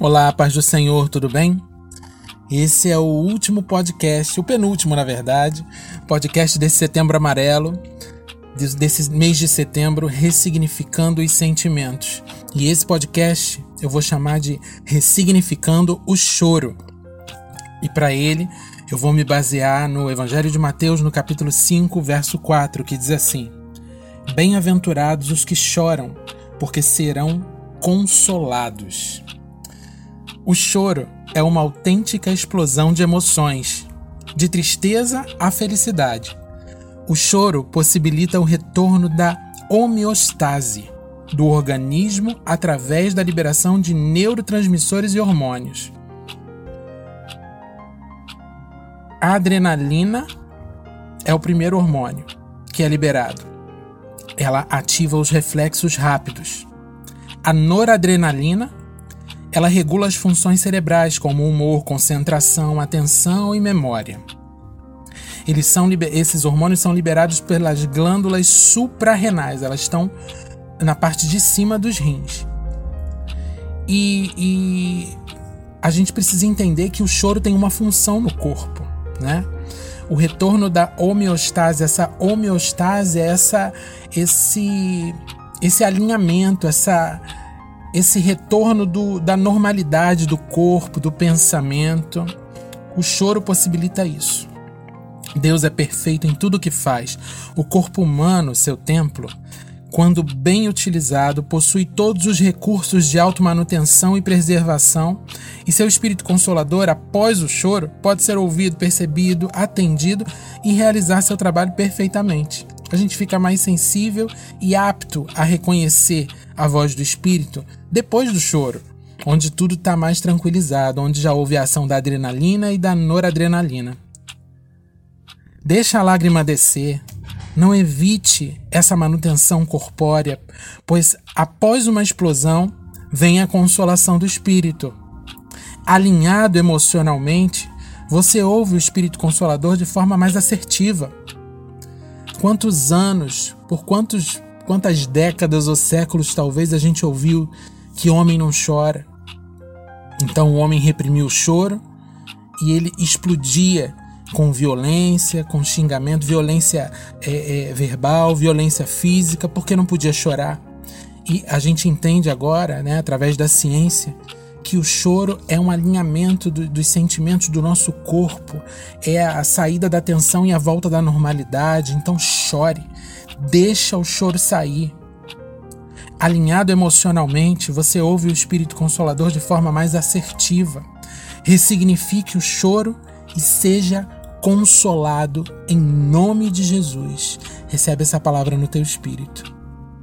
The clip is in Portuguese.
Olá, paz do Senhor, tudo bem? Esse é o último podcast, o penúltimo, na verdade, podcast desse setembro amarelo, desse mês de setembro, ressignificando os sentimentos. E esse podcast eu vou chamar de Ressignificando o Choro. E para ele, eu vou me basear no Evangelho de Mateus, no capítulo 5, verso 4, que diz assim: Bem-aventurados os que choram, porque serão consolados. O choro é uma autêntica explosão de emoções, de tristeza à felicidade. O choro possibilita o retorno da homeostase do organismo através da liberação de neurotransmissores e hormônios. A adrenalina é o primeiro hormônio que é liberado. Ela ativa os reflexos rápidos. A noradrenalina ela regula as funções cerebrais como humor, concentração, atenção e memória. Eles são, esses hormônios são liberados pelas glândulas suprarrenais, elas estão na parte de cima dos rins. E, e a gente precisa entender que o choro tem uma função no corpo, né? O retorno da homeostase, essa homeostase é essa, esse, esse alinhamento, essa, esse retorno do, da normalidade do corpo, do pensamento. O choro possibilita isso. Deus é perfeito em tudo o que faz. O corpo humano, seu templo, quando bem utilizado, possui todos os recursos de automanutenção e preservação, e seu espírito consolador, após o choro, pode ser ouvido, percebido, atendido e realizar seu trabalho perfeitamente a gente fica mais sensível e apto a reconhecer a voz do espírito depois do choro, onde tudo está mais tranquilizado, onde já houve a ação da adrenalina e da noradrenalina. Deixa a lágrima descer. Não evite essa manutenção corpórea, pois após uma explosão vem a consolação do espírito. Alinhado emocionalmente, você ouve o espírito consolador de forma mais assertiva Quantos anos, por quantos, quantas décadas ou séculos talvez a gente ouviu que homem não chora? Então o homem reprimiu o choro e ele explodia com violência, com xingamento, violência é, é, verbal, violência física, porque não podia chorar. E a gente entende agora, né, através da ciência, que o choro é um alinhamento do, dos sentimentos do nosso corpo, é a saída da tensão e a volta da normalidade. Então chore, deixa o choro sair. Alinhado emocionalmente, você ouve o Espírito Consolador de forma mais assertiva. Ressignifique o choro e seja consolado em nome de Jesus. Recebe essa palavra no teu espírito.